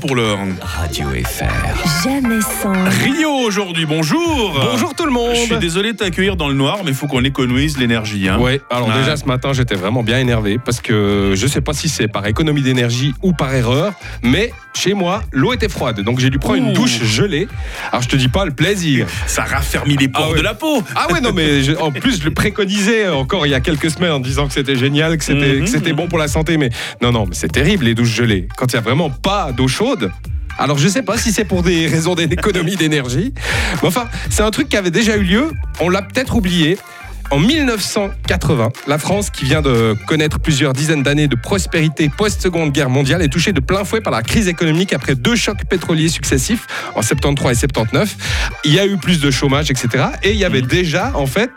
pour l'heure. Radio FR. Jamais sans. Rio aujourd'hui, bonjour. Bonjour tout le monde. Je suis désolé de t'accueillir dans le noir, mais il faut qu'on économise l'énergie. Hein. Ouais, alors Ouais. déjà ce matin j'étais vraiment bien énervé parce que je sais pas si c'est par économie d'énergie ou par erreur, mais chez moi l'eau était froide donc j'ai dû prendre Ouh. une douche gelée. Alors je te dis pas le plaisir. Ça raffermit les pores Ah ouais. de la peau. Ah ouais non mais je- en plus je le préconisais encore il y a quelques semaines en disant que c'était génial, que c'était Mhm. que c'était bon pour la santé, mais non non mais c'est terrible les douches gelées quand il y a vraiment pas d'eau chaude. Alors je sais pas si c'est pour des raisons d'économie d'énergie, mais enfin c'est un truc qui avait déjà eu lieu, on l'a peut-être oublié. En 1980, la France, qui vient de connaître plusieurs dizaines d'années de prospérité post-seconde guerre mondiale, est touchée de plein fouet par la crise économique après deux chocs pétroliers successifs en 73 et 79. Il y a eu plus de chômage, etc. Et il y avait déjà, en fait,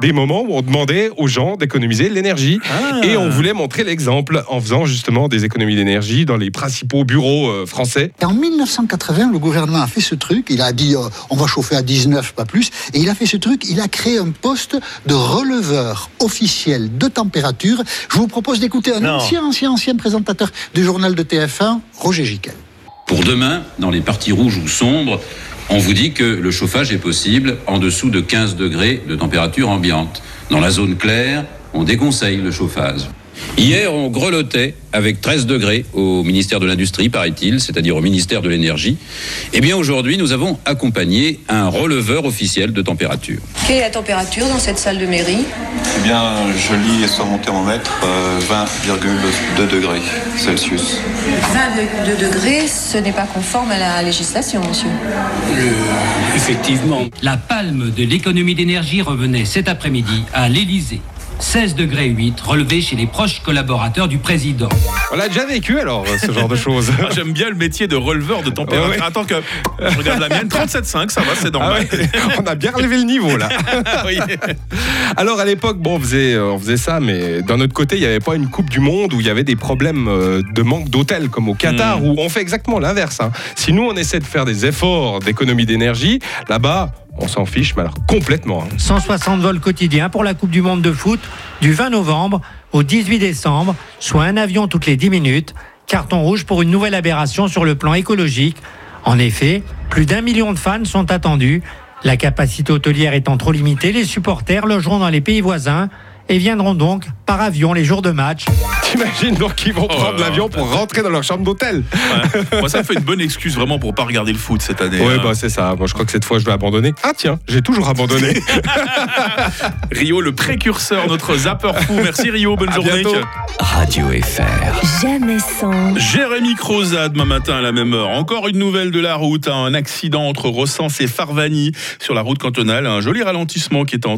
des moments où on demandait aux gens d'économiser l'énergie. Ah. Et on voulait montrer l'exemple en faisant justement des économies d'énergie dans les principaux bureaux euh, français. Et en 1980, le gouvernement a fait ce truc. Il a dit euh, on va chauffer à 19, pas plus. Et il a fait ce truc. Il a créé un poste de releveur officiel de température. Je vous propose d'écouter un Non. ancien, ancien, ancien présentateur du journal de TF1, Roger Giquel. Pour demain, dans les parties rouges ou sombres, on vous dit que le chauffage est possible en dessous de 15 degrés de température ambiante. Dans la zone claire, on déconseille le chauffage. Hier, on grelottait avec 13 degrés au ministère de l'Industrie, paraît-il, c'est-à-dire au ministère de l'Énergie. Eh bien, aujourd'hui, nous avons accompagné un releveur officiel de température. Quelle est la température dans cette salle de mairie? Eh bien, je lis sur mon thermomètre euh, 20,2 degrés Celsius. 20,2 degrés, ce n'est pas conforme à la législation, monsieur. Effectivement. La palme de l'économie d'énergie revenait cet après-midi à l'Élysée. 16 degrés 8 relevé chez les proches collaborateurs du président. On l'a déjà vécu alors, ce genre de choses. Ah, J'aime bien le métier de releveur de température. Ouais, ouais. Attends que je regarde la mienne, 37,5, ça va, c'est Ah normal. ouais, on a bien relevé le niveau là. Oui. Alors à l'époque, bon, on faisait, euh, on faisait ça, mais d'un autre côté, il n'y avait pas une Coupe du Monde où il y avait des problèmes euh, de manque d'hôtels comme au Qatar, Mm. où on fait exactement l'inverse. hein. Si nous, on essaie de faire des efforts d'économie d'énergie, là-bas, on s'en fiche, mais alors complètement. hein. 160 vols quotidiens pour la Coupe du Monde de foot du 20 novembre au 18 décembre, soit un avion toutes les 10 minutes. Carton rouge pour une nouvelle aberration sur le plan écologique. En effet, plus d'un million de fans sont attendus. La capacité hôtelière étant trop limitée, les supporters logeront dans les pays voisins et viendront donc par avion les jours de match. T'imagines donc qu'ils vont Oh prendre l'avion pour rentrer dans leur chambre d'hôtel Ouais. Moi, ça fait une bonne excuse vraiment pour pas regarder le foot cette année. Ouais, hein. bah c'est ça. Moi, je crois que cette fois, je dois abandonner. Ah tiens, j'ai toujours abandonné. Rio, le précurseur, notre zapper fou. Merci Rio, bonne À journée. bientôt. Radio FR. Jamais sans. Jérémy Croza demain matin à la même heure. Encore une nouvelle de la route. Un accident entre Rossens et Farvani sur la route cantonale. Un joli ralentissement qui est en